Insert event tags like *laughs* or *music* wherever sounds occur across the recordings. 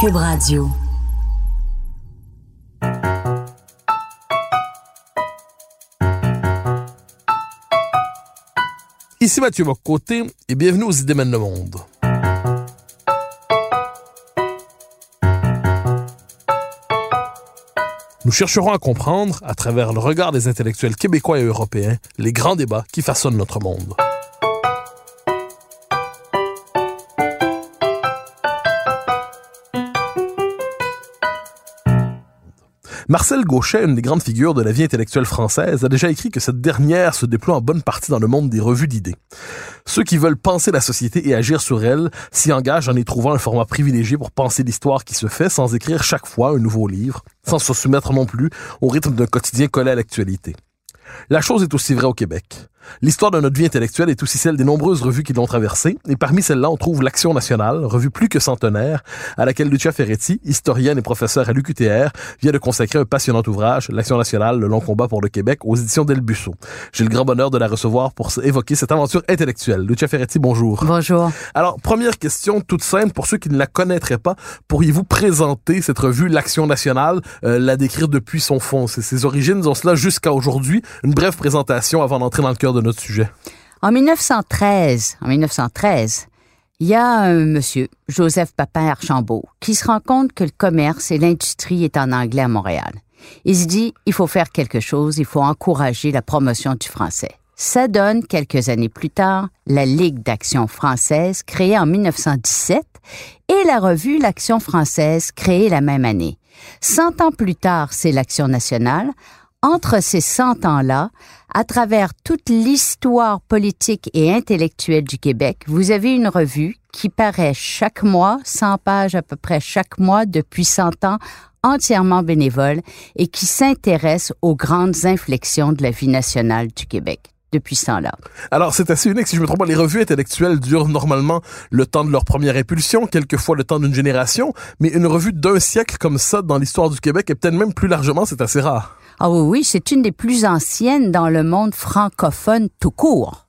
Cube. Ici Mathieu Bocoté et bienvenue aux Idées mènent le monde. Nous chercherons à comprendre, à travers le regard des intellectuels québécois et européens, les grands débats qui façonnent notre monde. Marcel Gauchet, une des grandes figures de la vie intellectuelle française, a déjà écrit que cette dernière se déploie en bonne partie dans le monde des revues d'idées. Ceux qui veulent penser la société et agir sur elle s'y engagent en y trouvant un format privilégié pour penser l'histoire qui se fait sans écrire chaque fois un nouveau livre, sans se soumettre non plus au rythme d'un quotidien collé à l'actualité. La chose est aussi vraie au Québec. L'histoire de notre vie intellectuelle est aussi celle des nombreuses revues qui l'ont traversée, et parmi celles-là, on trouve l'Action nationale, revue plus que centenaire, à laquelle Lucia Ferretti, historienne et professeure à l'UQTR, vient de consacrer un passionnant ouvrage, L'Action nationale, le long combat pour le Québec, aux éditions d'El Busso. J'ai le grand bonheur de la recevoir pour évoquer cette aventure intellectuelle. Lucia Ferretti, bonjour. Bonjour. Alors, première question toute simple, pour ceux qui ne la connaîtraient pas, pourriez-vous présenter cette revue, L'Action nationale, euh, la décrire depuis son fond, ses origines, ont cela jusqu'à aujourd'hui, une brève présentation avant d'entrer dans le cœur En 1913, en 1913, il y a un monsieur, Joseph Papin Archambault, qui se rend compte que le commerce et l'industrie est en anglais à Montréal. Il se dit, il faut faire quelque chose, il faut encourager la promotion du français. Ça donne, quelques années plus tard, la Ligue d'action française, créée en 1917, et la revue L'Action française, créée la même année. Cent ans plus tard, c'est l'Action nationale. Entre ces cent ans-là, à travers toute l'histoire politique et intellectuelle du Québec, vous avez une revue qui paraît chaque mois, 100 pages à peu près chaque mois depuis 100 ans, entièrement bénévole et qui s'intéresse aux grandes inflexions de la vie nationale du Québec depuis ce temps-là. Alors, c'est assez unique. Si je me trompe pas, les revues intellectuelles durent normalement le temps de leur première impulsion, quelquefois le temps d'une génération, mais une revue d'un siècle comme ça dans l'histoire du Québec, et peut-être même plus largement, c'est assez rare. Ah oui, oui, c'est une des plus anciennes dans le monde francophone tout court.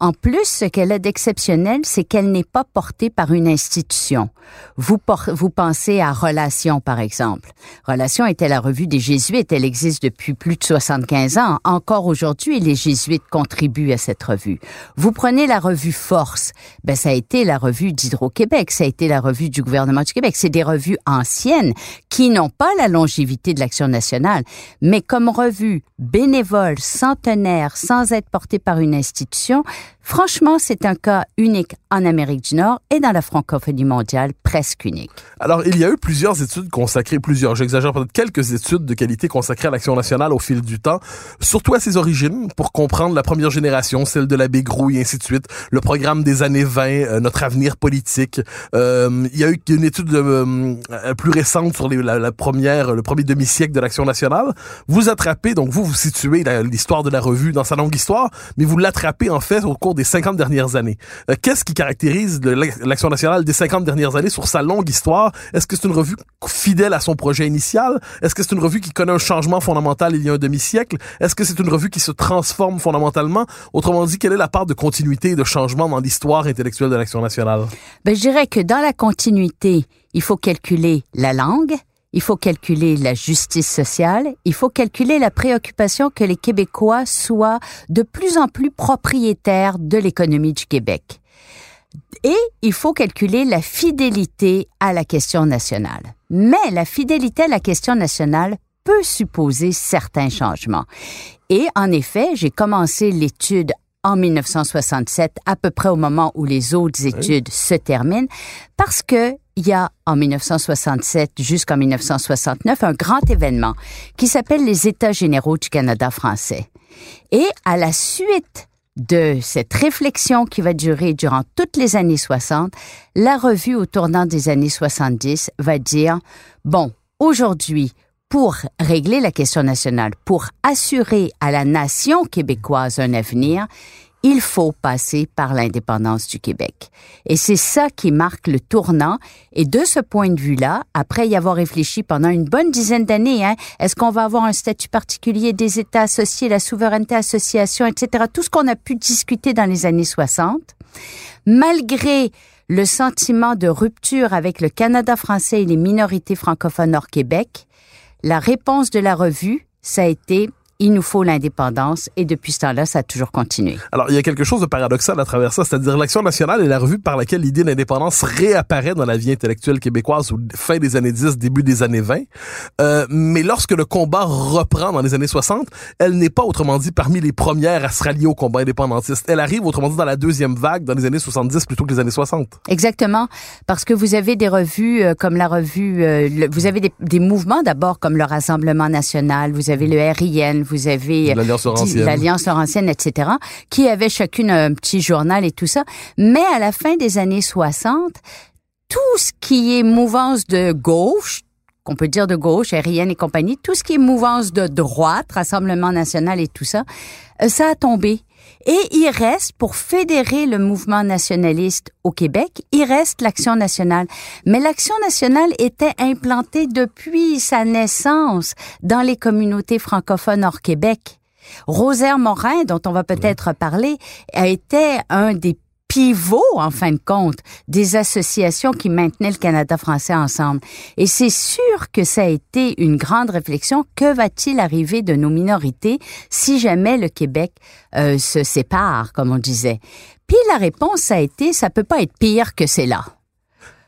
En plus, ce qu'elle a d'exceptionnel, c'est qu'elle n'est pas portée par une institution. Vous, pensez à Relation, par exemple. Relation était la revue des Jésuites. Elle existe depuis plus de 75 ans. Encore aujourd'hui, les Jésuites contribuent à cette revue. Vous prenez la revue Force. Ben, ça a été la revue d'Hydro-Québec. Ça a été la revue du gouvernement du Québec. C'est des revues anciennes qui n'ont pas la longévité de l'Action nationale, mais comme revue bénévole, centenaire, sans être portée par une institution, Franchement, c'est un cas unique en Amérique du Nord et dans la francophonie mondiale, presque unique. Alors, il y a eu plusieurs études consacrées, plusieurs, j'exagère peut-être quelques études de qualité consacrées à l'action nationale au fil du temps, surtout à ses origines, pour comprendre la première génération, celle de l'abbé Grou et ainsi de suite, le programme des années 20, euh, notre avenir politique. Euh, il y a eu une étude euh, plus récente sur la, première, le premier demi-siècle de l'action nationale. Vous attrapez, donc vous, vous situez l'histoire de la revue dans sa longue histoire, mais vous l'attrapez en fait au cours des 50 dernières années. Euh, qu'est-ce qui caractérise l'Action nationale des 50 dernières années sur sa longue histoire? Est-ce que c'est une revue fidèle à son projet initial? Est-ce que c'est une revue qui connaît un changement fondamental il y a un demi-siècle? Est-ce que c'est une revue qui se transforme fondamentalement? Autrement dit, quelle est la part de continuité et de changement dans l'histoire intellectuelle de l'Action nationale? Ben, je dirais que dans la continuité, il faut calculer la langue, il faut calculer la justice sociale, il faut calculer la préoccupation que les Québécois soient de plus en plus propriétaires de l'économie du Québec. Et il faut calculer la fidélité à la question nationale. Mais la fidélité à la question nationale peut supposer certains changements. Et en effet, j'ai commencé l'étude en 1967, à peu près au moment où les autres études se terminent, parce que il y a en 1967 jusqu'en 1969 un grand événement qui s'appelle les États généraux du Canada français. Et à la suite de cette réflexion qui va durer durant toutes les années 60, la revue au tournant des années 70 va dire, bon, aujourd'hui, pour régler la question nationale, pour assurer à la nation québécoise un avenir, il faut passer par l'indépendance du Québec. Et c'est ça qui marque le tournant. Et de ce point de vue-là, après y avoir réfléchi pendant une bonne dizaine d'années, hein, est-ce qu'on va avoir un statut particulier des États associés, la souveraineté association, etc., tout ce qu'on a pu discuter dans les années 60, malgré le sentiment de rupture avec le Canada français et les minorités francophones hors Québec, la réponse de la revue, ça a été il nous faut l'indépendance et depuis ce temps-là, ça a toujours continué. Alors, il y a quelque chose de paradoxal à travers ça, c'est-à-dire l'Action nationale est la revue par laquelle l'idée d'indépendance réapparaît dans la vie intellectuelle québécoise au fin des années 10, début des années 20. Euh, mais lorsque le combat reprend dans les années 60, elle n'est pas, autrement dit, parmi les premières à se rallier au combat indépendantiste. Elle arrive, autrement dit, dans la deuxième vague dans les années 70 plutôt que les années 60. Exactement, parce que vous avez des revues euh, comme la revue, euh, vous avez des, des mouvements d'abord comme le Rassemblement national, vous avez le RIN, vous avez l'Alliance Laurentienne. etc., qui avaient chacune un petit journal et tout ça. Mais à la fin des années 60, tout ce qui est mouvance de gauche, qu'on peut dire de gauche, RIN et compagnie, tout ce qui est mouvance de droite, Rassemblement national et tout ça, euh, ça a tombé. Et il reste, pour fédérer le mouvement nationaliste au Québec, il reste l'Action nationale. Mais l'Action nationale était implantée depuis sa naissance dans les communautés francophones hors Québec. Rosaire Morin, dont on va peut-être parler, a été un des pivot, en fin de compte, des associations qui maintenaient le Canada français ensemble. Et c'est sûr que ça a été une grande réflexion. Que va-t-il arriver de nos minorités si jamais le Québec euh, se sépare, comme on disait? Puis la réponse a été, ça peut pas être pire que c'est là.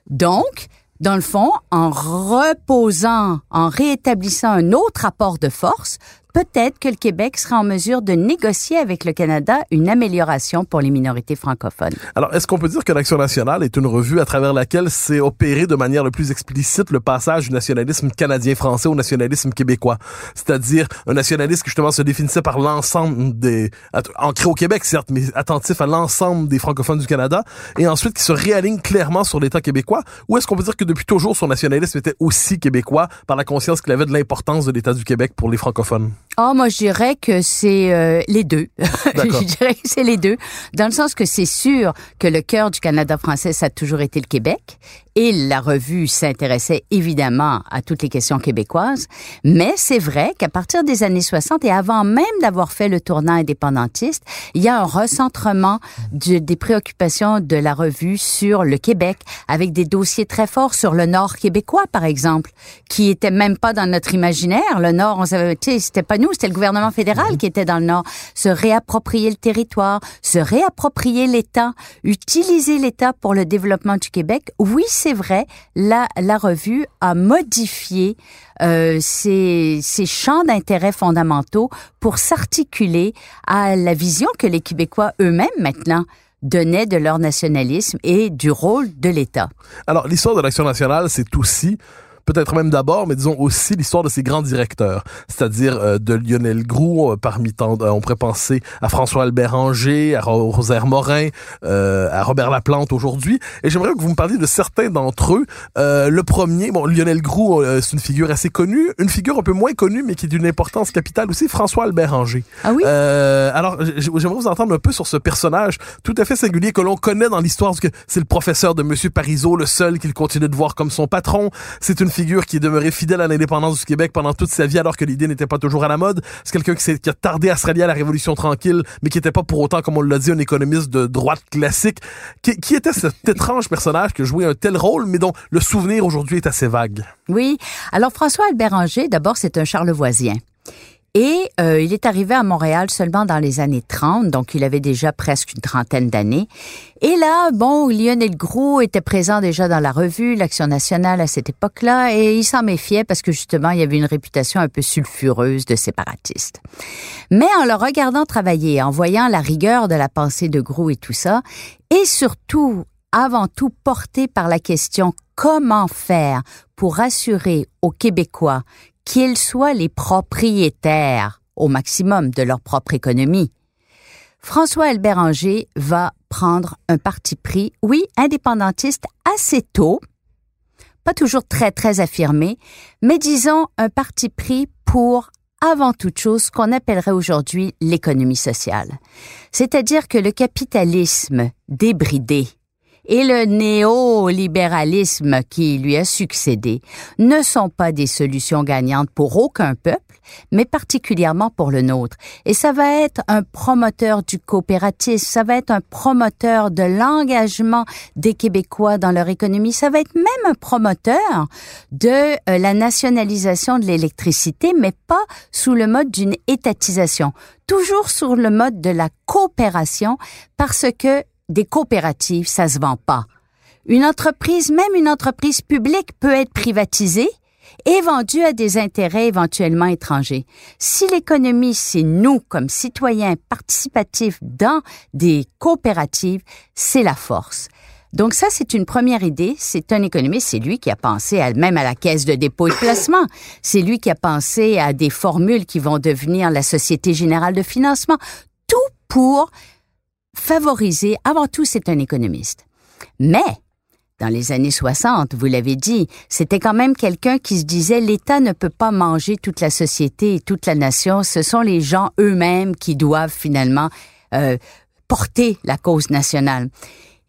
Donc, dans le fond, en reposant, en réétablissant un autre rapport de force, peut-être que le Québec sera en mesure de négocier avec le Canada une amélioration pour les minorités francophones. Alors, est-ce qu'on peut dire que l'Action nationale est une revue à travers laquelle s'est opéré de manière le plus explicite le passage du nationalisme canadien-français au nationalisme québécois? C'est-à-dire un nationalisme qui justement se définissait par l'ensemble des... ancré au Québec, certes, mais attentif à l'ensemble des francophones du Canada, et ensuite qui se réaligne clairement sur l'État québécois? Ou est-ce qu'on peut dire que depuis toujours, son nationalisme était aussi québécois par la conscience qu'il avait de l'importance de l'État du Québec pour les francophones? Oh, moi, je dirais que c'est euh, les deux. *laughs* je dirais que c'est les deux, dans le sens que c'est sûr que le cœur du Canada français, ça a toujours été le Québec, et la revue s'intéressait évidemment à toutes les questions québécoises, mais c'est vrai qu'à partir des années 60 et avant même d'avoir fait le tournant indépendantiste, il y a un recentrement des préoccupations de la revue sur le Québec, avec des dossiers très forts sur le Nord québécois, par exemple, qui était même pas dans notre imaginaire. Le Nord, on savait, tu sais, c'était pas nous, c'était le gouvernement fédéral qui était dans le Nord. Se réapproprier le territoire, se réapproprier l'État, utiliser l'État pour le développement du Québec. Oui, c'est vrai, la, revue a modifié euh, ses, ses champs d'intérêt fondamentaux pour s'articuler à la vision que les Québécois eux-mêmes maintenant donnaient de leur nationalisme et du rôle de l'État. Alors, l'histoire de l'Action nationale, c'est aussi peut-être même d'abord, mais disons aussi l'histoire de ces grands directeurs, c'est-à-dire euh, de Lionel Groux, euh, parmi tant, euh, on pourrait penser à François-Albert Anger, à Rosaire Morin, à Robert Laplante aujourd'hui, et j'aimerais que vous me parliez de certains d'entre eux. le premier, bon, Lionel Groux, c'est une figure assez connue, une figure un peu moins connue, mais qui est d'une importance capitale aussi, François-Albert Anger. Ah oui? alors, j'aimerais vous entendre un peu sur ce personnage tout à fait singulier que l'on connaît dans l'histoire, parce que c'est le professeur de Monsieur Parizeau, le seul qu'il continue de voir comme son patron. C'est une figure qui est demeurée fidèle à l'indépendance du Québec pendant toute sa vie alors que l'idée n'était pas toujours à la mode. C'est quelqu'un qui, a tardé à se rallier à la Révolution tranquille, mais qui n'était pas pour autant, comme on l'a dit, un économiste de droite classique. Qui, qui était cet étrange personnage qui jouait un tel rôle, mais dont le souvenir aujourd'hui est assez vague? Oui. Alors François Albert Anger, d'abord, c'est un charlevoisien. Et euh, il est arrivé à Montréal seulement dans les années 30, donc il avait déjà presque une trentaine d'années. Et là, bon, Lionel Groux était présent déjà dans la revue, l'Action nationale à cette époque-là, et il s'en méfiait parce que justement, il y avait une réputation un peu sulfureuse de séparatiste. Mais en le regardant travailler, en voyant la rigueur de la pensée de Groux et tout ça, et surtout, avant tout, porté par la question comment faire pour assurer aux Québécois qu'ils soient les propriétaires au maximum de leur propre économie. François Albert va prendre un parti pris, oui, indépendantiste assez tôt, pas toujours très, très affirmé, mais disons un parti pris pour avant toute chose ce qu'on appellerait aujourd'hui l'économie sociale. C'est-à-dire que le capitalisme débridé et le néolibéralisme qui lui a succédé ne sont pas des solutions gagnantes pour aucun peuple, mais particulièrement pour le nôtre. Et ça va être un promoteur du coopératisme, ça va être un promoteur de l'engagement des Québécois dans leur économie, ça va être même un promoteur de euh, la nationalisation de l'électricité, mais pas sous le mode d'une étatisation, toujours sur le mode de la coopération, parce que des coopératives, ça se vend pas. Une entreprise, même une entreprise publique peut être privatisée et vendue à des intérêts éventuellement étrangers. Si l'économie, c'est nous comme citoyens participatifs dans des coopératives, c'est la force. Donc ça, c'est une première idée. C'est un économiste, c'est lui qui a pensé à, même à la caisse de dépôt et de placement. C'est lui qui a pensé à des formules qui vont devenir la Société générale de financement. Tout pour favoriser, avant tout, c'est un économiste. Mais dans les années 60, vous l'avez dit, c'était quand même quelqu'un qui se disait l'État ne peut pas manger toute la société et toute la nation, ce sont les gens eux-mêmes qui doivent finalement euh, porter la cause nationale.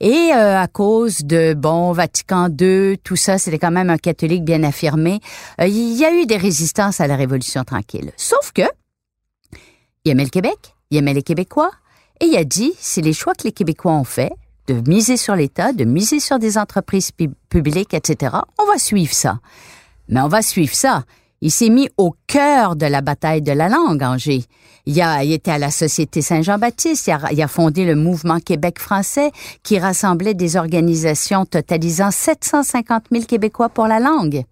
Et euh, à cause de, bon, Vatican II, tout ça, c'était quand même un catholique bien affirmé, euh, il y a eu des résistances à la Révolution tranquille. Sauf que, il aimait le Québec, il aimait les Québécois, et il a dit, c'est les choix que les Québécois ont faits, de miser sur l'État, de miser sur des entreprises publiques, etc. On va suivre ça. Mais on va suivre ça. Il s'est mis au cœur de la bataille de la langue, Angers. Il, a, il était à la Société Saint-Jean-Baptiste, il, il a, fondé le mouvement Québec français qui rassemblait des organisations totalisant 750 000 Québécois pour la langue.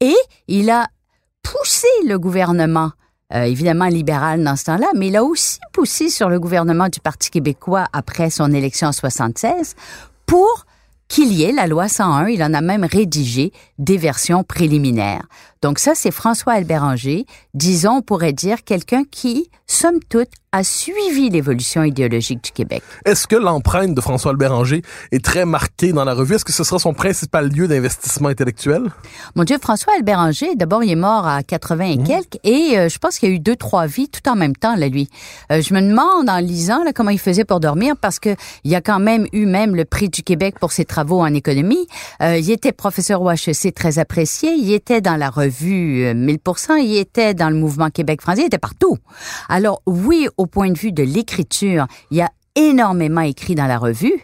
Et il a poussé le gouvernement euh, évidemment libéral dans ce temps-là, mais il a aussi poussé sur le gouvernement du Parti québécois après son élection en 76 pour qu'il y ait la loi 101. Il en a même rédigé des versions préliminaires. Donc ça, c'est François Albert disons, on pourrait dire quelqu'un qui, somme toute, a suivi l'évolution idéologique du Québec. Est-ce que l'empreinte de François Albert Anger est très marquée dans la revue? Est-ce que ce sera son principal lieu d'investissement intellectuel? Mon Dieu, François Albert Anger, d'abord, il est mort à 80 et mmh. quelques et euh, je pense qu'il y a eu deux, trois vies tout en même temps, là, lui. Euh, je me demande, en lisant, là, comment il faisait pour dormir parce que il y a quand même eu même le prix du Québec pour ses travaux en économie. Euh, il était professeur au HEC très apprécié. Il était dans la revue 1000%. Il était dans le mouvement Québec français. Il était partout. Alors, oui, au point de vue de l'écriture, il y a énormément écrit dans la revue,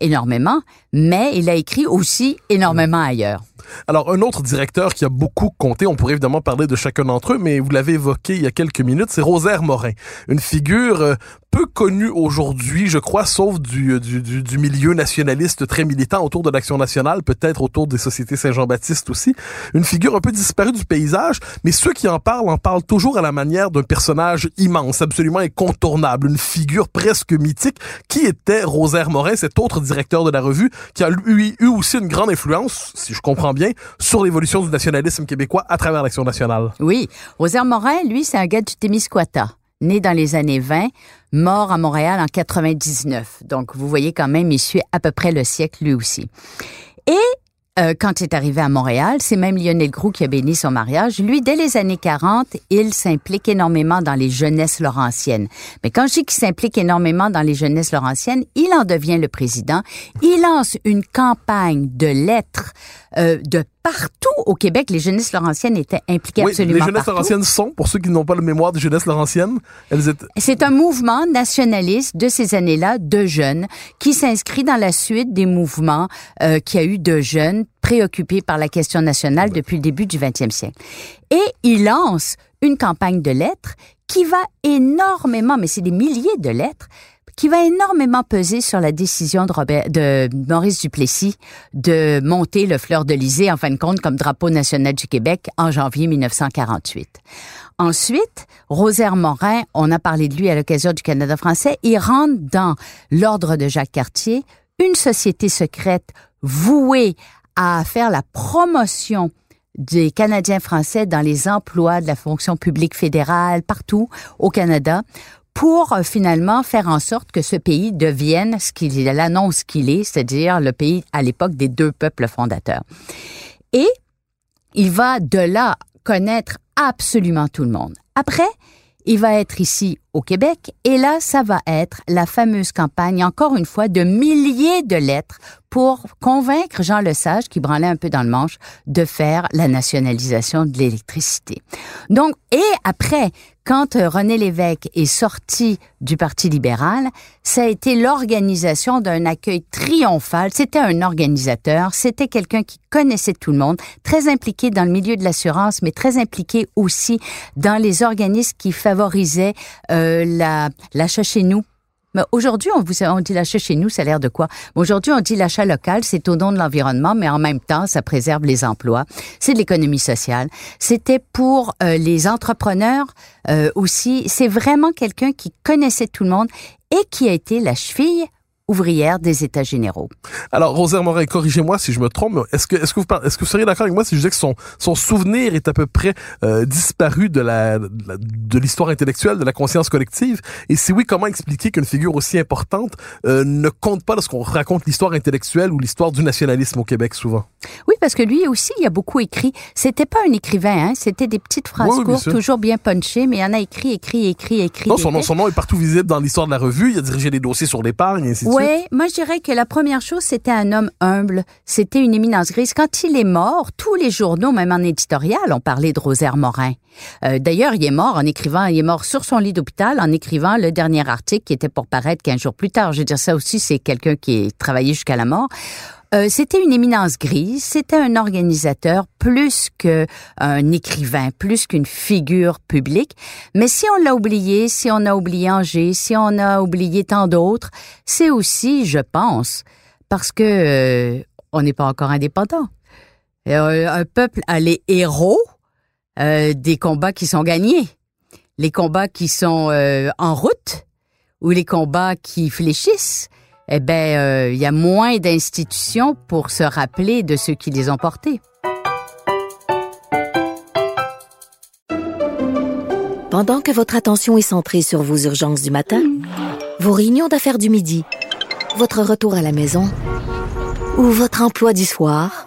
énormément, mais il a écrit aussi énormément ailleurs. Alors, un autre directeur qui a beaucoup compté, on pourrait évidemment parler de chacun d'entre eux, mais vous l'avez évoqué il y a quelques minutes, c'est Rosaire Morin. Une figure euh, peu connu aujourd'hui, je crois, sauf du, du, du, milieu nationaliste très militant autour de l'Action nationale, peut-être autour des sociétés Saint-Jean-Baptiste aussi. Une figure un peu disparue du paysage, mais ceux qui en parlent en parlent toujours à la manière d'un personnage immense, absolument incontournable, une figure presque mythique, qui était Rosaire Morin, cet autre directeur de la revue, qui a lui eu aussi une grande influence, si je comprends bien, sur l'évolution du nationalisme québécois à travers l'Action nationale? Oui, Rosaire Morin, lui, c'est un gars du Témiscouata né dans les années 20, mort à Montréal en 99. Donc, vous voyez quand même, il suit à peu près le siècle lui aussi. Et euh, quand il est arrivé à Montréal, c'est même Lionel Groux qui a béni son mariage. Lui, dès les années 40, il s'implique énormément dans les jeunesses laurentiennes. Mais quand je dis qu'il s'implique énormément dans les jeunesses laurentiennes, il en devient le président. Il lance une campagne de lettres euh, de partout au Québec. Les jeunesses laurentiennes étaient impliquées oui, absolument Les jeunesses laurentiennes sont, pour ceux qui n'ont pas le mémoire des jeunesses laurentiennes, elles étaient... C'est un mouvement nationaliste de ces années-là, de jeunes, qui s'inscrit dans la suite des mouvements euh, qu'il y a eu de jeunes préoccupés par la question nationale depuis le début du 20e siècle. Et il lance une campagne de lettres qui va énormément, mais c'est des milliers de lettres, qui va énormément peser sur la décision de, Robert, de Maurice Duplessis de monter le fleur de lysée, en fin de compte, comme drapeau national du Québec en janvier 1948. Ensuite, Rosaire Morin, on a parlé de lui à l'occasion du Canada français, il rentre dans l'ordre de Jacques Cartier, une société secrète vouée à faire la promotion des Canadiens français dans les emplois de la fonction publique fédérale partout au Canada pour euh, finalement faire en sorte que ce pays devienne ce qu'il annonce qu'il est, c'est-à-dire le pays à l'époque des deux peuples fondateurs. Et il va de là connaître absolument tout le monde. Après, il va être ici au Québec et là, ça va être la fameuse campagne, encore une fois, de milliers de lettres pour convaincre Jean Lesage, qui branlait un peu dans le manche, de faire la nationalisation de l'électricité. Donc, et après, quand euh, René Lévesque est sorti du Parti libéral, ça a été l'organisation d'un accueil triomphal. C'était un organisateur, c'était quelqu'un qui connaissait tout le monde, très impliqué dans le milieu de l'assurance, mais très impliqué aussi dans les organismes qui favorisaient euh, la l'achat chez nous mais aujourd'hui, on, vous, on dit l'achat chez nous, ça a l'air de quoi? Aujourd'hui, on dit l'achat local, c'est au nom de l'environnement, mais en même temps, ça préserve les emplois. C'est de l'économie sociale. C'était pour euh, les entrepreneurs euh, aussi. C'est vraiment quelqu'un qui connaissait tout le monde et qui a été la cheville ouvrière des États généraux. Alors, Rosaire Morin, corrigez-moi si je me trompe, est-ce que, est-ce que vous, est-ce que vous seriez d'accord avec moi si je disais que son, son souvenir est à peu près euh, disparu de la, de l'histoire intellectuelle, de la conscience collective? Et si oui, comment expliquer qu'une figure aussi importante euh, ne compte pas lorsqu'on raconte l'histoire intellectuelle ou l'histoire du nationalisme au Québec souvent? Oui, parce que lui aussi, il a beaucoup écrit. C'était pas un écrivain, hein? c'était des petites phrases courtes, toujours bien punchées, mais il en a écrit, écrit, écrit, écrit. Non, son nom, son nom est partout visible dans l'histoire de la revue. Il a dirigé des dossiers sur l'épargne, ainsi de oui, moi je dirais que la première chose, c'était un homme humble, c'était une éminence grise. Quand il est mort, tous les journaux, même en éditorial, ont parlé de Rosaire Morin. Euh, d'ailleurs, il est mort en écrivant, il est mort sur son lit d'hôpital en écrivant le dernier article qui était pour paraître quinze jours plus tard. Je veux dire, ça aussi, c'est quelqu'un qui est travaillé jusqu'à la mort. Euh, c'était une éminence grise, c'était un organisateur plus qu'un écrivain, plus qu'une figure publique. Mais si on l'a oublié, si on a oublié Angers, si on a oublié tant d'autres, c'est aussi, je pense, parce que euh, on n'est pas encore indépendant. Euh, un peuple a les héros des combats qui sont gagnés, les combats qui sont en route ou les combats qui fléchissent eh bien, euh, il y a moins d'institutions pour se rappeler de ceux qui les ont portés. Pendant que votre attention est centrée sur vos urgences du matin, vos réunions d'affaires du midi, votre retour à la maison ou votre emploi du soir,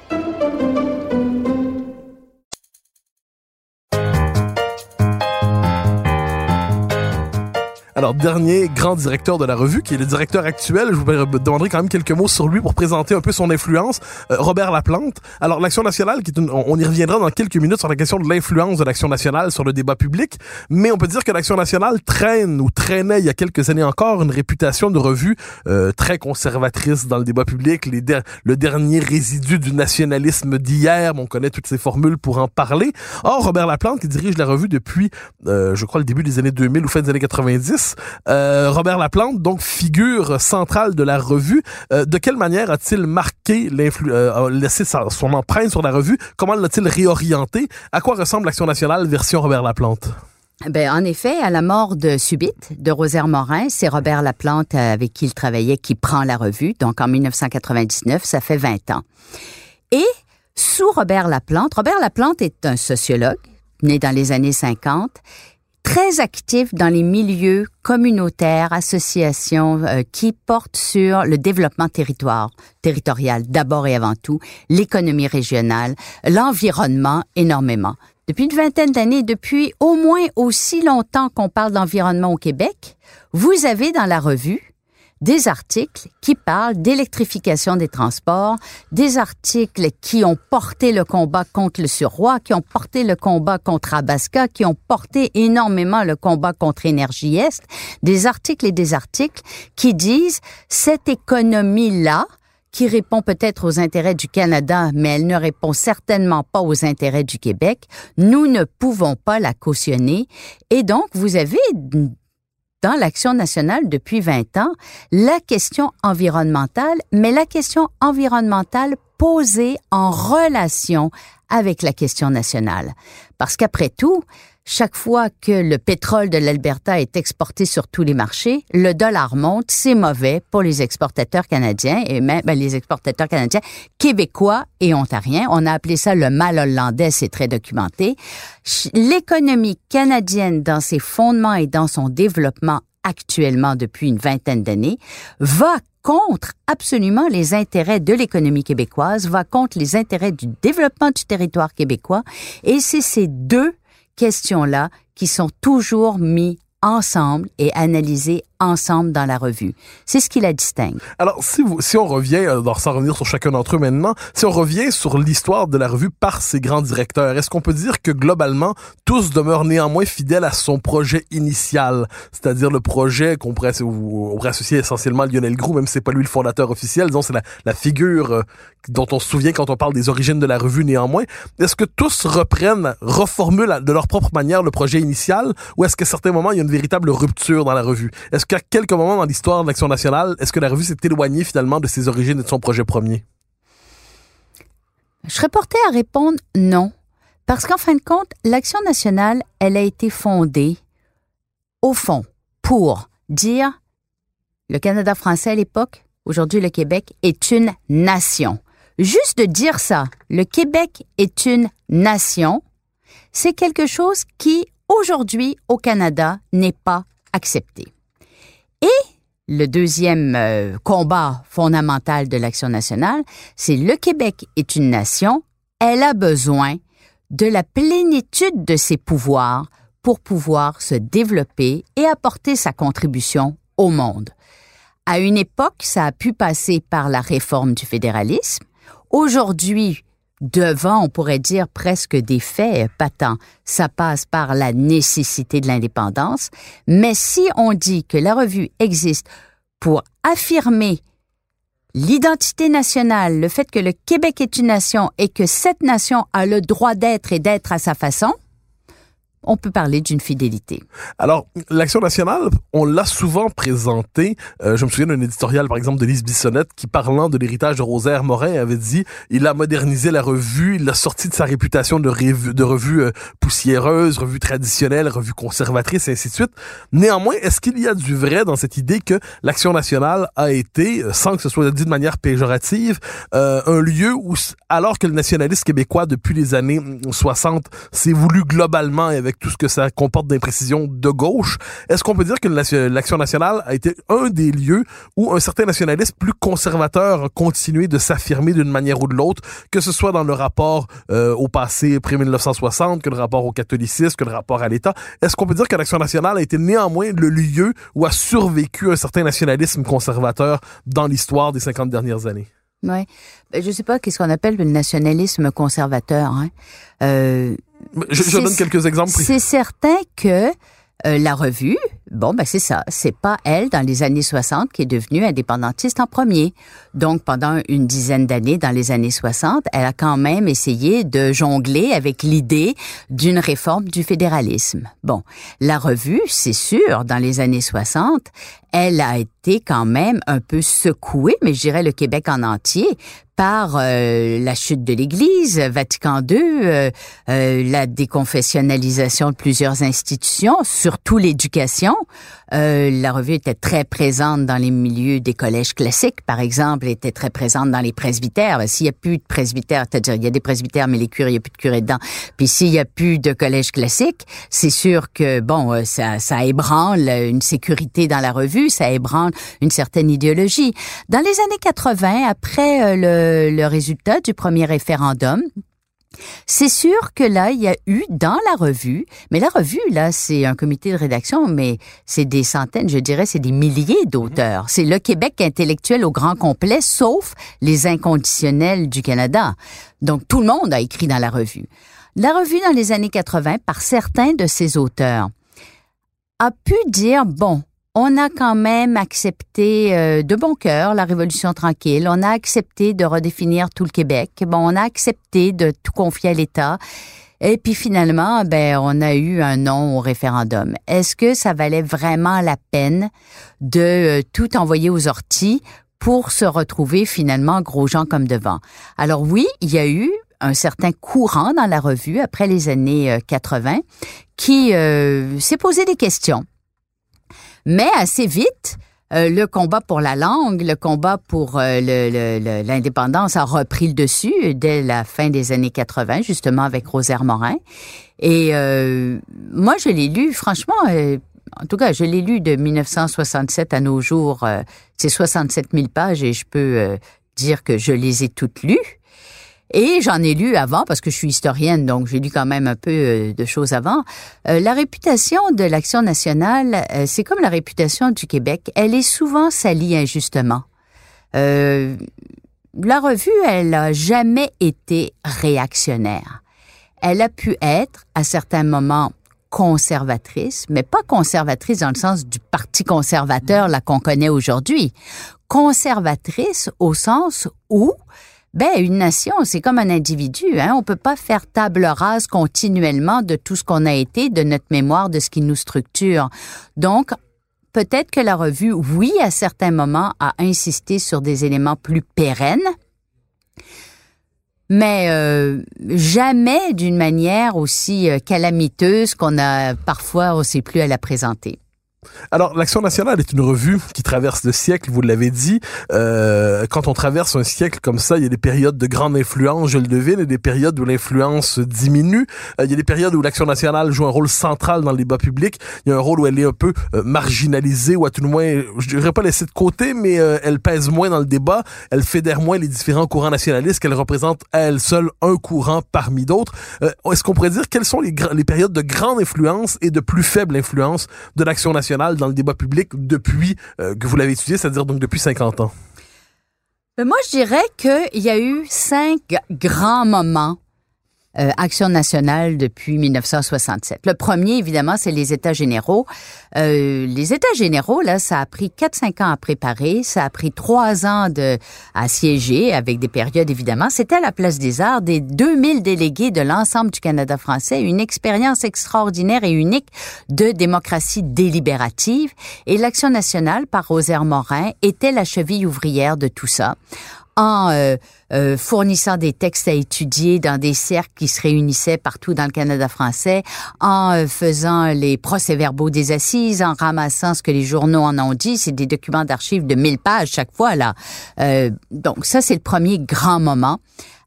Alors, dernier grand directeur de la revue, qui est le directeur actuel, je vous demanderai quand même quelques mots sur lui pour présenter un peu son influence, euh, Robert Laplante. Alors, l'Action nationale, qui est on y reviendra dans quelques minutes sur la question de l'influence de l'Action nationale sur le débat public, mais on peut dire que l'Action nationale traîne ou traînait il y a quelques années encore une réputation de revue euh, très conservatrice dans le débat public, le dernier résidu du nationalisme d'hier, on connaît toutes ces formules pour en parler. Or, Robert Laplante, qui dirige la revue depuis, euh, je crois, le début des années 2000 ou fin des années 90, euh, Robert Laplante, donc figure centrale de la revue. Euh, de quelle manière a-t-il marqué euh, laissé son empreinte sur la revue? Comment l'a-t-il réorienté? À quoi ressemble l'Action nationale version Robert Laplante? Ben, en effet, à la mort de subite de Rosaire Morin, c'est Robert Laplante avec qui il travaillait qui prend la revue. Donc en 1999, ça fait 20 ans. Et sous Robert Laplante, Robert Laplante est un sociologue né dans les années 50 très actif dans les milieux communautaires, associations euh, qui portent sur le développement territoire, territorial d'abord et avant tout, l'économie régionale, l'environnement énormément. Depuis une vingtaine d'années, depuis au moins aussi longtemps qu'on parle d'environnement au Québec, vous avez dans la revue des articles qui parlent d'électrification des transports, des articles qui ont porté le combat contre le surroi, qui ont porté le combat contre Abasca, qui ont porté énormément le combat contre Énergie Est, des articles et des articles qui disent cette économie-là, qui répond peut-être aux intérêts du Canada, mais elle ne répond certainement pas aux intérêts du Québec. Nous ne pouvons pas la cautionner. Et donc, vous avez dans l'Action nationale depuis 20 ans la question environnementale, mais la question environnementale posée en relation avec la question nationale. Parce qu'après tout, chaque fois que le pétrole de l'Alberta est exporté sur tous les marchés, le dollar monte, c'est mauvais pour les exportateurs canadiens et même ben, les exportateurs canadiens québécois et ontariens. On a appelé ça le mal hollandais, c'est très documenté. L'économie canadienne dans ses fondements et dans son développement actuellement depuis une vingtaine d'années va contre absolument les intérêts de l'économie québécoise, va contre les intérêts du développement du territoire québécois et c'est ces deux questions-là qui sont toujours mis ensemble et analysées ensemble dans la revue. C'est ce qui la distingue. Alors, si, on revient, euh, sans revenir sur chacun d'entre eux maintenant, si on revient sur l'histoire de la revue par ses grands directeurs, est-ce qu'on peut dire que globalement, tous demeurent néanmoins fidèles à son projet initial, c'est-à-dire le projet qu'on pourrait, associer essentiellement à Lionel Groux, même si c'est pas lui le fondateur officiel, disons, c'est la, figure euh, dont on se souvient quand on parle des origines de la revue néanmoins. Est-ce que tous reprennent, reformulent de leur propre manière le projet initial, ou est-ce qu'à certains moments, il y a une véritable rupture dans la revue? Qu'à quelques moments dans l'histoire de l'Action nationale, est-ce que la revue s'est éloignée finalement de ses origines et de son projet premier? Je serais portée à répondre non. Parce qu'en fin de compte, l'Action nationale, elle a été fondée, au fond, pour dire le Canada français à l'époque, aujourd'hui le Québec, est une nation. Juste de dire ça, le Québec est une nation, c'est quelque chose qui, aujourd'hui, au Canada, n'est pas accepté. Et le deuxième euh, combat fondamental de l'Action nationale, c'est le Québec est une nation, elle a besoin de la plénitude de ses pouvoirs pour pouvoir se développer et apporter sa contribution au monde. À une époque, ça a pu passer par la réforme du fédéralisme. Aujourd'hui, devant, on pourrait dire presque des faits patents. Ça passe par la nécessité de l'indépendance. Mais si on dit que la revue existe pour affirmer l'identité nationale, le fait que le Québec est une nation et que cette nation a le droit d'être et d'être à sa façon, on peut parler d'une fidélité. Alors, l'Action nationale, on l'a souvent présenté. Euh, je me souviens d'un éditorial, par exemple, de Lise Bissonnette, qui, parlant de l'héritage de Rosaire Morin, avait dit il a modernisé la revue, il l'a sorti de sa réputation de, revue, de revue euh, poussiéreuse, revue traditionnelle, revue conservatrice, et ainsi de suite. Néanmoins, est-ce qu'il y a du vrai dans cette idée que l'Action nationale a été, euh, sans que ce soit dit de manière péjorative, un lieu où, alors que le nationalisme québécois, depuis les années 60, s'est voulu globalement avec tout ce que ça comporte d'imprécisions de gauche, est-ce qu'on peut dire que l'Action nationale a été un des lieux où un certain nationalisme plus conservateur a continué de s'affirmer d'une manière ou de l'autre, que ce soit dans le rapport euh, au passé pré-1960, que le rapport au catholicisme, que le rapport à l'État? Est-ce qu'on peut dire que l'Action nationale a été néanmoins le lieu où a survécu un certain nationalisme conservateur dans l'histoire des 50 dernières années? Oui. Ben, je sais pas qu'est-ce qu'on appelle le nationalisme conservateur. Hein? Euh, je, je donne quelques exemples. C'est certain que euh, la revue, bon, ben c'est ça. C'est pas elle, dans les années 60, qui est devenue indépendantiste en premier. Donc, pendant une dizaine d'années, dans les années 60, elle a quand même essayé de jongler avec l'idée d'une réforme du fédéralisme. Bon, la revue, c'est sûr, dans les années 60, elle a été quand même un peu secouée, mais je dirais le Québec en entier, par euh, la chute de l'Église, Vatican II, euh, euh, la déconfessionnalisation de plusieurs institutions, surtout l'éducation. La revue était très présente dans les milieux des collèges classiques, par exemple, était très présente dans les presbytères. Ben, s'il y a plus de presbytères, c'est-à-dire il y a des presbytères, mais les curés, il n'y a plus de curés dedans. Puis s'il y a plus de collèges classiques, c'est sûr que bon, ça, ça ébranle une sécurité dans la revue, ça ébranle une certaine idéologie. Dans les années 80, après le le, résultat du premier référendum. C'est sûr que là, il y a eu dans la revue, mais la revue, là, c'est un comité de rédaction, mais c'est des centaines, je dirais, c'est des milliers d'auteurs. C'est le Québec intellectuel au grand complet, sauf les inconditionnels du Canada. Donc, tout le monde a écrit dans la revue. La revue, dans les années 80, par certains de ses auteurs, a pu dire, bon, on a quand même accepté euh, de bon cœur la Révolution tranquille. On a accepté de redéfinir tout le Québec. Bon, on a accepté de tout confier à l'État. Et puis finalement, ben, on a eu un non au référendum. Est-ce que ça valait vraiment la peine de euh, tout envoyer aux orties pour se retrouver finalement gros gens comme devant? Alors oui, il y a eu un certain courant dans la revue après les années 80 qui s'est posé des questions. Mais assez vite, le combat pour la langue, le combat pour l'indépendance a repris le dessus dès la fin des années 80, justement avec Rosaire Morin. Et moi, je l'ai lu, franchement, en tout cas, je l'ai lu de 1967 à nos jours. Euh, c'est 67 000 pages et je peux euh, dire que je les ai toutes lues. Et j'en ai lu avant parce que je suis historienne, donc j'ai lu quand même un peu euh, de choses avant. la réputation de l'Action nationale, c'est comme la réputation du Québec. Elle est souvent salie injustement. la revue, elle n'a jamais été réactionnaire. Elle a pu être, à certains moments, conservatrice, mais pas conservatrice dans le sens du parti conservateur là qu'on connaît aujourd'hui. Conservatrice au sens où ben, une nation, c'est comme un individu. Hein? On peut pas faire table rase continuellement de tout ce qu'on a été, de notre mémoire, de ce qui nous structure. Donc, peut-être que la revue, oui, à certains moments, a insisté sur des éléments plus pérennes, mais euh, jamais d'une manière aussi euh, calamiteuse qu'on a parfois, on sait plus à la présenter. Alors, l'Action nationale est une revue qui traverse le siècle, vous l'avez dit. Euh, quand on traverse un siècle comme ça, il y a des périodes de grande influence, je le devine, et des périodes où l'influence diminue. Euh, il y a des périodes où l'Action nationale joue un rôle central dans le débat public. Il y a un rôle où elle est un peu euh, marginalisée, ou à tout le moins, je dirais pas laissée de côté, mais euh, elle pèse moins dans le débat. Elle fédère moins les différents courants nationalistes, qu'elle représente à elle seule un courant parmi d'autres. Est-ce qu'on pourrait dire quelles sont les, les périodes de grande influence et de plus faible influence de l'Action nationale? Dans le débat public depuis euh, que vous l'avez étudié, c'est-à-dire donc depuis 50 ans? Ben, moi, je dirais qu'il y a eu cinq grands moments euh, Action nationale depuis 1967. Le premier, évidemment, c'est les États généraux. Euh, les États généraux, là, ça a pris 4-5 ans à préparer, ça a pris trois ans de, à siéger, avec des périodes, évidemment. C'était à la Place des Arts, des 2000 délégués de l'ensemble du Canada français, une expérience extraordinaire et unique de démocratie délibérative. Et l'Action nationale, par Rosaire Morin, était la cheville ouvrière de tout ça en euh, euh, fournissant des textes à étudier dans des cercles qui se réunissaient partout dans le Canada français, en euh, faisant les procès-verbaux des assises, en ramassant ce que les journaux en ont dit. C'est des documents d'archives de 1000 pages chaque fois, là. donc ça, c'est le premier grand moment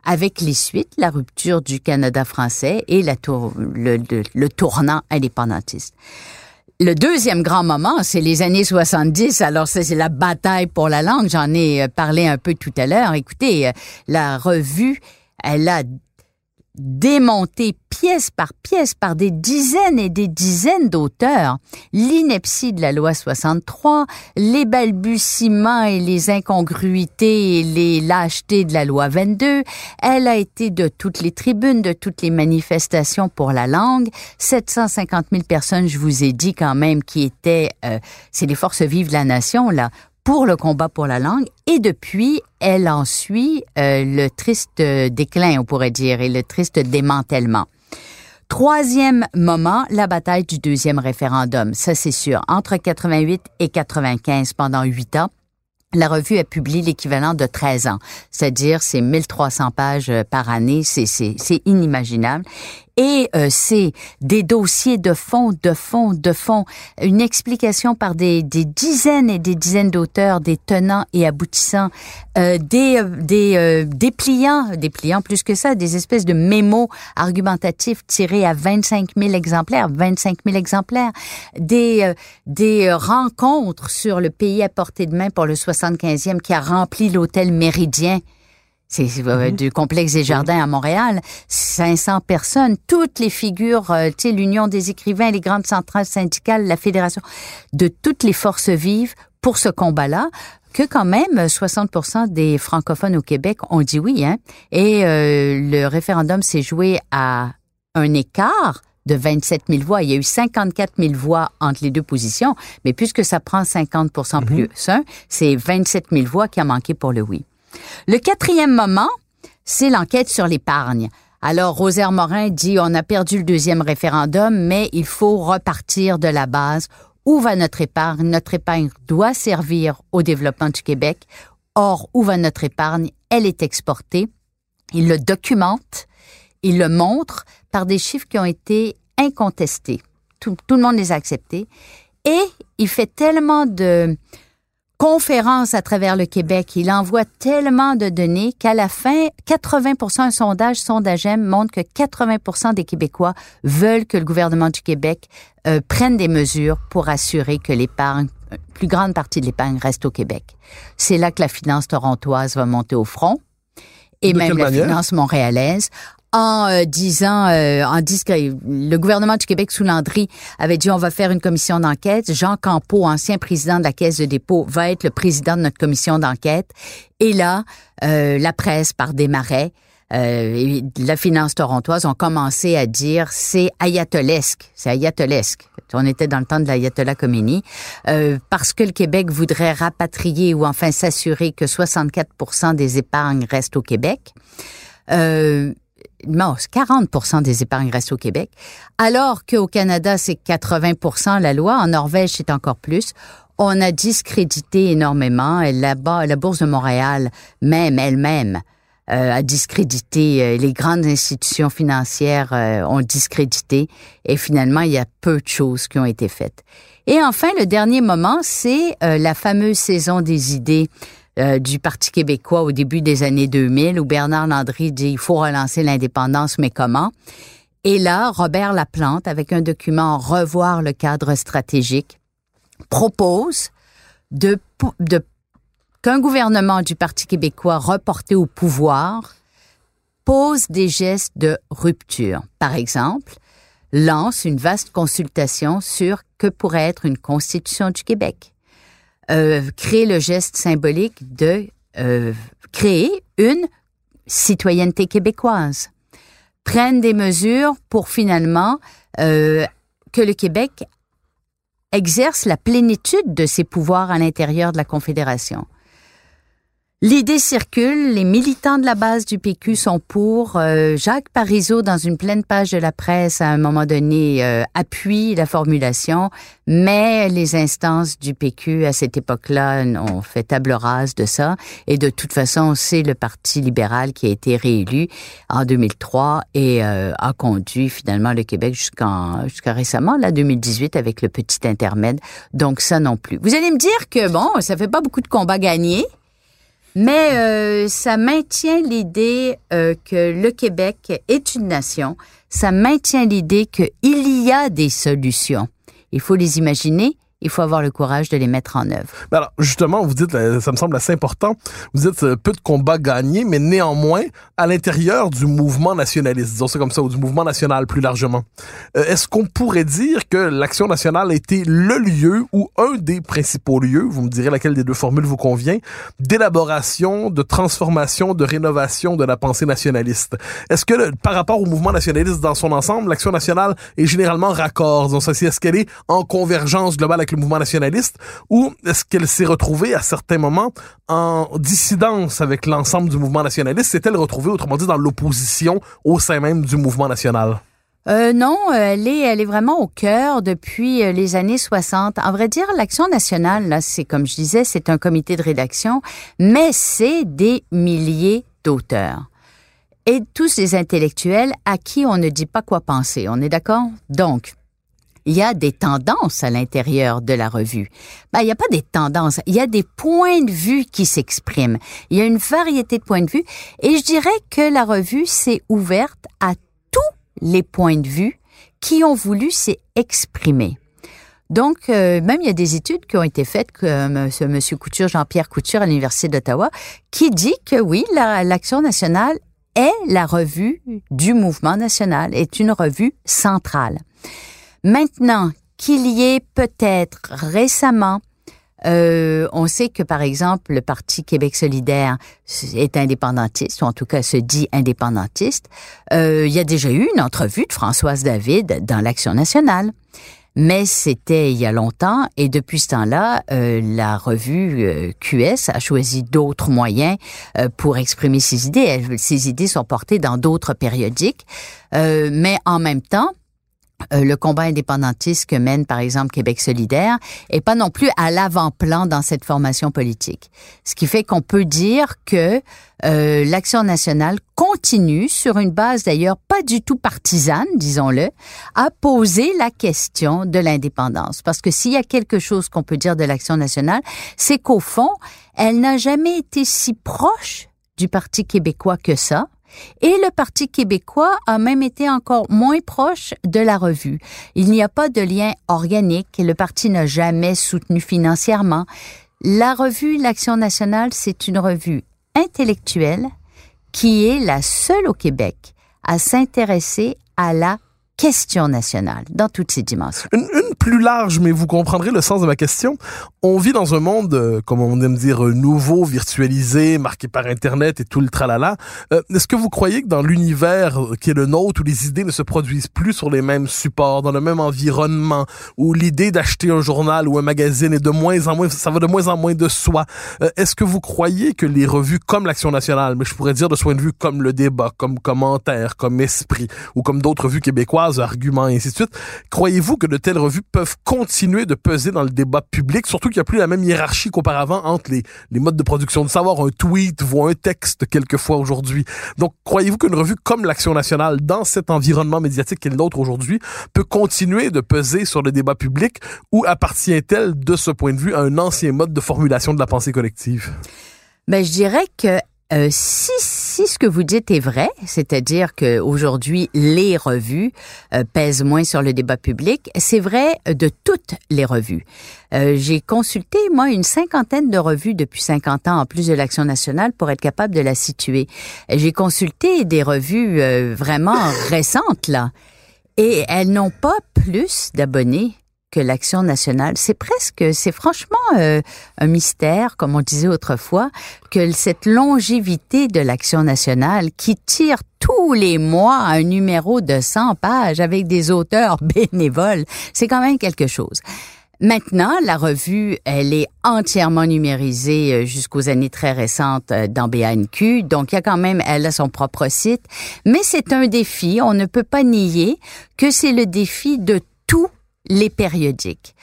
avec les suites, la rupture du Canada français et la tour, le, le tournant indépendantiste. Le deuxième grand moment, c'est les années 70. Alors, c'est la bataille pour la langue. J'en ai euh, parlé un peu tout à l'heure. Écoutez, euh, la revue, elle a démonté pièce par pièce par des dizaines et des dizaines d'auteurs l'ineptie de la loi 63, les balbutiements et les incongruités et les lâchetés de la loi 22. Elle a été de toutes les tribunes, de toutes les manifestations pour la langue. 750 000 personnes, je vous ai dit quand même, qui étaient, euh, c'est les forces vives de la nation, là, pour le combat pour la langue et depuis, elle en suit euh, le triste déclin, on pourrait dire, et le triste démantèlement. Troisième moment, la bataille du deuxième référendum. Ça, c'est sûr. Entre 88 et 95, pendant huit ans, la revue a publié l'équivalent de 13 ans, c'est-à-dire c'est 1300 pages par année, c'est inimaginable. Et euh, c'est des dossiers de fond, de fond, de fond, une explication par des, des dizaines et des dizaines d'auteurs, des tenants et aboutissants, euh, des euh, des euh, dépliants, dépliants plus que ça, des espèces de mémos argumentatifs tirés à 25 000 exemplaires, 25 000 exemplaires, des des rencontres sur le pays à portée de main pour le 75e qui a rempli l'hôtel Méridien c'est euh, mhm. du complexe des jardins à Montréal, 500 personnes, toutes les figures, euh, tu sais, l'Union des écrivains, les grandes centrales syndicales, la fédération, de toutes les forces vives pour ce combat-là que quand même 60% des francophones au Québec ont dit oui. Hein? Et euh, le référendum s'est joué à un écart de 27 000 voix. Il y a eu 54 000 voix entre les deux positions, mais puisque ça prend 50 mhm. plus un, c'est 27 000 voix qui a manqué pour le oui. Le quatrième moment, c'est l'enquête sur l'épargne. Alors, Rosaire Morin dit, on a perdu le deuxième référendum, mais il faut repartir de la base. Où va notre épargne? Notre épargne doit servir au développement du Québec. Or, où va notre épargne? Elle est exportée. il le documente, il le montre par des chiffres qui ont été incontestés. Tout, tout le monde les a acceptés. Et il fait tellement de conférences à travers le Québec, il envoie tellement de données qu'à la fin, 80 un sondage, sondage M montre que 80 des Québécois veulent que le gouvernement du Québec euh, prenne des mesures pour assurer que l'épargne, plus grande partie de l'épargne reste au Québec. C'est là que la finance torontoise va monter au front. Et même la finance montréalaise en euh, disant, euh, en disant le gouvernement du Québec sous Landry avait dit on va faire une commission d'enquête. Jean Campeau, ancien président de la Caisse de dépôt, va être le président de notre commission d'enquête. Et là, euh, la presse par des marais, et la finance torontoise ont commencé à dire c'est ayatolesque, c'est ayatolesque. On était dans le temps de l'ayatollah Khomeini parce que le Québec voudrait rapatrier ou enfin s'assurer que 64% des épargnes restent au Québec. Euh, 40 des épargnes restent au Québec, alors qu'au Canada, c'est 80% la loi. En Norvège, c'est encore plus. On a discrédité énormément. La, la Bourse de Montréal, même elle-même, euh, a discrédité. Euh, les grandes institutions financières euh, ont discrédité. Et finalement, il y a peu de choses qui ont été faites. Et enfin, le dernier moment, c'est la fameuse saison des idées euh, du Parti québécois au début des années 2000 où Bernard Landry dit il faut relancer l'indépendance, mais comment? Et là, Robert Laplante, avec un document Revoir le cadre stratégique, propose de, de qu'un gouvernement du Parti québécois reporté au pouvoir pose des gestes de rupture. Par exemple, lance une vaste consultation sur que pourrait être une constitution du Québec euh, créer le geste symbolique de euh, créer une citoyenneté québécoise. Prennent des mesures pour finalement euh, que le Québec exerce la plénitude de ses pouvoirs à l'intérieur de la Confédération. L'idée circule, les militants de la base du PQ sont pour. Euh, Jacques Parizeau, dans une pleine page de la presse, à un moment donné, euh, appuie la formulation, mais les instances du PQ, à cette époque-là, ont fait table rase de ça. Et de toute façon, c'est le Parti libéral qui a été réélu en 2003 et euh, a conduit finalement le Québec jusqu'à récemment, là, 2018, avec le petit intermède. Donc ça non plus. Vous allez me dire que, bon, ça fait pas beaucoup de combats gagnés. Mais euh, ça maintient l'idée euh, que le Québec est une nation. Ça maintient l'idée qu'il y a des solutions. Il faut les imaginer il faut avoir le courage de les mettre en œuvre. Ben alors, justement, vous dites, euh, ça me semble assez important, vous dites peu de combats gagnés, mais néanmoins, à l'intérieur du mouvement nationaliste, disons ça comme ça, ou du mouvement national plus largement, est-ce qu'on pourrait dire que l'Action nationale a été le lieu ou un des principaux lieux, vous me direz laquelle des deux formules vous convient, d'élaboration, de transformation, de rénovation de la pensée nationaliste? Est-ce que par rapport au mouvement nationaliste dans son ensemble, l'Action nationale est généralement raccord? Est-ce qu'elle est en convergence globale avec le mouvement nationaliste ou est-ce qu'elle s'est retrouvée à certains moments en dissidence avec l'ensemble du mouvement nationaliste? S'est-elle retrouvée, autrement dit, dans l'opposition au sein même du mouvement national? Euh, non, elle est, elle est vraiment au cœur depuis euh, les années 60. En vrai dire, l'Action nationale, là, c'est comme je disais, c'est un comité de rédaction, mais c'est des milliers d'auteurs et tous ces intellectuels à qui on ne dit pas quoi penser. On est d'accord? Donc, il y a des tendances à l'intérieur de la revue. Ben, il n'y a pas des tendances, il y a des points de vue qui s'expriment. Il y a une variété de points de vue et je dirais que la revue s'est ouverte à tous les points de vue qui ont voulu s'exprimer. Donc, euh, même il y a des études qui ont été faites, comme euh, ce monsieur Couture, Jean-Pierre Couture à l'Université d'Ottawa, qui dit que oui, l'Action nationale est la revue du mouvement national, est une revue centrale. Maintenant, qu'il y ait peut-être récemment euh, on sait que, par exemple, le Parti Québec solidaire est indépendantiste, ou en tout cas se dit indépendantiste. Euh, il y a déjà eu une entrevue de Françoise David dans l'Action nationale. Mais c'était il y a longtemps et depuis ce temps-là, euh, la revue QS a choisi d'autres moyens pour exprimer ses idées. ses idées sont portées dans d'autres périodiques. mais en même temps, euh, le combat indépendantiste que mène par exemple Québec solidaire est pas non plus à l'avant-plan dans cette formation politique. Ce qui fait qu'on peut dire que euh, l'action nationale continue sur une base d'ailleurs pas du tout partisane, disons-le, à poser la question de l'indépendance. Parce que s'il y a quelque chose qu'on peut dire de l'action nationale, c'est qu'au fond, elle n'a jamais été si proche du Parti québécois que ça. Et le Parti québécois a même été encore moins proche de la revue. Il n'y a pas de lien organique. Le parti n'a jamais soutenu financièrement. La revue L'Action nationale, c'est une revue intellectuelle qui est la seule au Québec à s'intéresser à la question nationale dans toutes ses dimensions. Une, plus large, mais vous comprendrez le sens de ma question. On vit dans un monde, euh, comme on aime dire, euh, nouveau, virtualisé, marqué par Internet et tout le tralala. Euh, Est-ce que vous croyez que dans l'univers qui est le nôtre, où les idées ne se produisent plus sur les mêmes supports, dans le même environnement, où l'idée d'acheter un journal ou un magazine est de moins en moins, ça va de moins en moins de soi, euh, est-ce que vous croyez que les revues comme l'Action nationale, mais je pourrais dire de ce point de vue comme le débat, comme commentaire, comme esprit, ou comme d'autres revues québécoises, arguments et ainsi de suite. Croyez-vous que de telles revues peuvent continuer de peser dans le débat public, surtout qu'il n'y a plus la même hiérarchie qu'auparavant entre les, modes de production de savoir, un tweet voit un texte quelquefois aujourd'hui? Donc, croyez-vous qu'une revue comme l'Action nationale, dans cet environnement médiatique qui est le nôtre aujourd'hui, peut continuer de peser sur le débat public ou appartient-elle, de ce point de vue, à un ancien mode de formulation de la pensée collective? Ben, je dirais que euh, si, si ce que vous dites est vrai, c'est-à-dire qu'aujourd'hui, les revues euh, pèsent moins sur le débat public, c'est vrai de toutes les revues. Euh, j'ai consulté, moi, une cinquantaine de revues depuis 50 ans, en plus de l'Action nationale, pour être capable de la situer. J'ai consulté des revues vraiment récentes, là, et elles n'ont pas plus d'abonnés que l'action nationale. C'est presque, c'est franchement euh, un mystère, comme on disait autrefois, que cette longévité de l'action nationale qui tire tous les mois un numéro de 100 pages avec des auteurs *laughs* bénévoles, c'est quand même quelque chose. Maintenant, la revue, elle est entièrement numérisée euh, jusqu'aux années très récentes euh, dans BANQ. Donc, il y a quand même, elle a son propre site. Mais c'est un défi. On ne peut pas nier que c'est le défi de tout les périodiques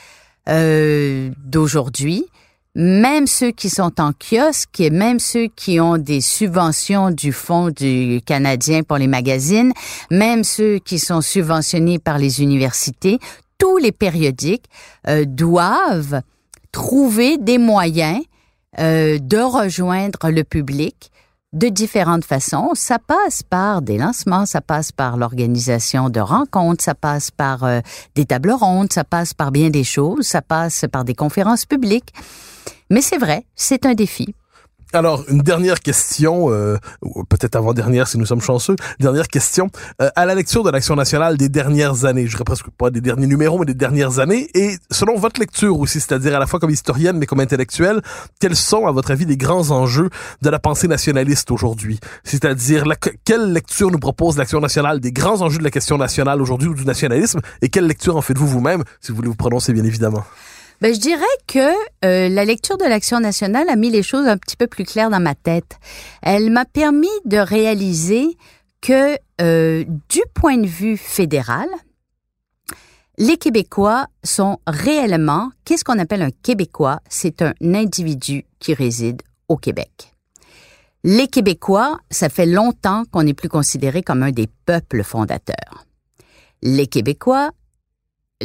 euh, d'aujourd'hui, même ceux qui sont en kiosque et même ceux qui ont des subventions du Fonds du Canadien pour les magazines, même ceux qui sont subventionnés par les universités, tous les périodiques euh, doivent trouver des moyens euh, de rejoindre le public de différentes façons. Ça passe par des lancements, ça passe par l'organisation de rencontres, ça passe par euh, des tables rondes, ça passe par bien des choses, ça passe par des conférences publiques. Mais c'est vrai, c'est un défi. Alors, une dernière question, euh, peut-être avant-dernière si nous sommes chanceux. Dernière question. Euh, à la lecture de l'Action nationale des dernières années, je dirais presque pas des derniers numéros, mais des dernières années, et selon votre lecture aussi, c'est-à-dire à la fois comme historienne mais comme intellectuelle, quels sont, à votre avis, les grands enjeux de la pensée nationaliste aujourd'hui? C'est-à-dire, quelle lecture nous propose l'Action nationale des grands enjeux de la question nationale aujourd'hui ou du nationalisme, et quelle lecture en faites-vous vous-même, si vous voulez vous prononcer bien évidemment? Ben, je dirais que euh, la lecture de l'Action nationale a mis les choses un petit peu plus claires dans ma tête. Elle m'a permis de réaliser que euh, du point de vue fédéral, les Québécois sont réellement, qu'est-ce qu'on appelle un Québécois? C'est un individu qui réside au Québec. Les Québécois, ça fait longtemps qu'on n'est plus considéré comme un des peuples fondateurs. Les Québécois,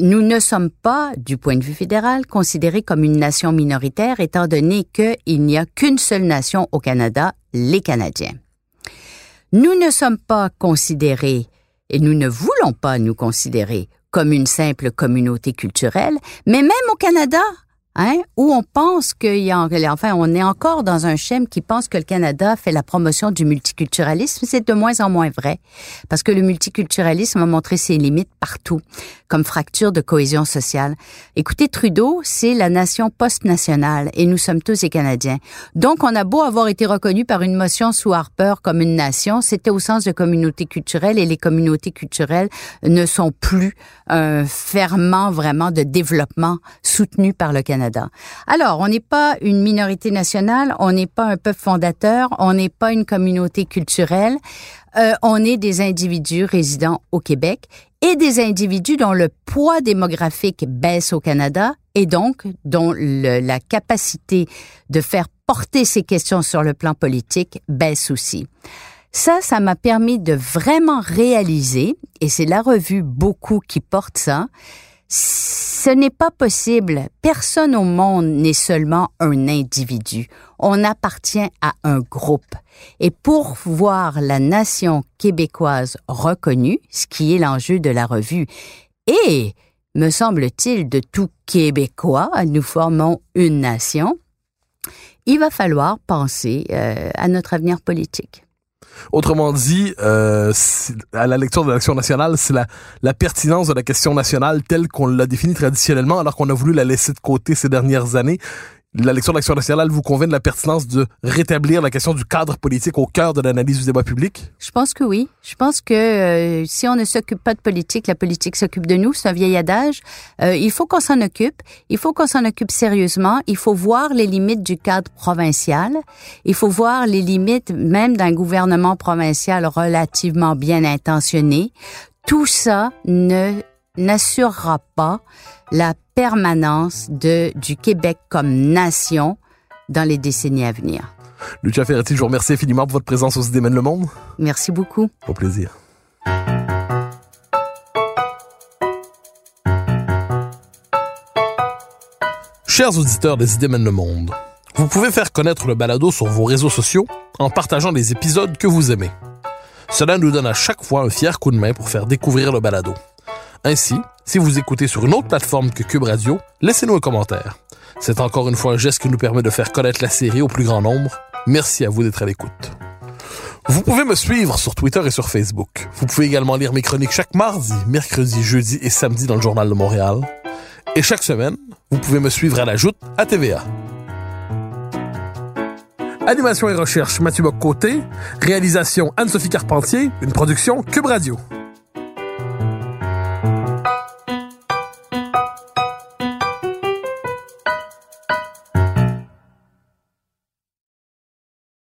nous ne sommes pas, du point de vue fédéral, considérés comme une nation minoritaire étant donné qu'il n'y a qu'une seule nation au Canada, les Canadiens. Nous ne sommes pas considérés, et nous ne voulons pas nous considérer comme une simple communauté culturelle, mais même au Canada, hein, où on pense qu'il y a, enfin, on est encore dans un schéma qui pense que le Canada fait la promotion du multiculturalisme. C'est de moins en moins vrai, parce que le multiculturalisme a montré ses limites partout, comme fracture de cohésion sociale. Écoutez, Trudeau, c'est la nation post-nationale, et nous sommes tous des Canadiens. Donc, on a beau avoir été reconnu par une motion sous Harper comme une nation, c'était au sens de communauté culturelle, et les communautés culturelles ne sont plus un ferment vraiment de développement soutenu par le Canada Alors, on n'est pas une minorité nationale, on n'est pas un peuple fondateur, on n'est pas une communauté culturelle, euh, on est des individus résidant au Québec et des individus dont le poids démographique baisse au Canada et donc dont la capacité de faire porter ces questions sur le plan politique baisse aussi. Ça, ça m'a permis de vraiment réaliser, et c'est la revue Beaucoup qui porte ça, ce n'est pas possible. Personne au monde n'est seulement un individu. On appartient à un groupe. Et pour voir la nation québécoise reconnue, ce qui est l'enjeu de la revue, et, me semble-t-il, de tout Québécois, nous formons une nation, il va falloir penser euh, à notre avenir politique. Autrement dit, euh, à la lecture de l'Action nationale, c'est la, la pertinence de la question nationale telle qu'on l'a définie traditionnellement, alors qu'on a voulu la laisser de côté ces dernières années la lecture de l'Action nationale vous convainc de la pertinence de rétablir la question du cadre politique au cœur de l'analyse du débat public? Je pense que oui. Je pense que euh, si on ne s'occupe pas de politique, la politique s'occupe de nous. C'est un vieil adage. Euh, il faut qu'on s'en occupe. Il faut qu'on s'en occupe sérieusement. Il faut voir les limites du cadre provincial. Il faut voir les limites même d'un gouvernement provincial relativement bien intentionné. Tout ça ne n'assurera pas la permanence de, du Québec comme nation dans les décennies à venir. Lucia Ferretti, je vous remercie infiniment pour votre présence au Démène le Monde. Merci beaucoup. Au plaisir. Chers auditeurs des Idées le monde, vous pouvez faire connaître le balado sur vos réseaux sociaux en partageant les épisodes que vous aimez. Cela nous donne à chaque fois un fier coup de main pour faire découvrir le balado. Ainsi, si vous écoutez sur une autre plateforme que Cube Radio, laissez-nous un commentaire. C'est encore une fois un geste qui nous permet de faire connaître la série au plus grand nombre. Merci à vous d'être à l'écoute. Vous pouvez me suivre sur Twitter et sur Facebook. Vous pouvez également lire mes chroniques chaque mardi, mercredi, jeudi et samedi dans le Journal de Montréal. Et chaque semaine, vous pouvez me suivre à la joute à TVA. Animation et recherche Mathieu Bock-Côté. Réalisation Anne-Sophie Carpentier. Une production Cube Radio.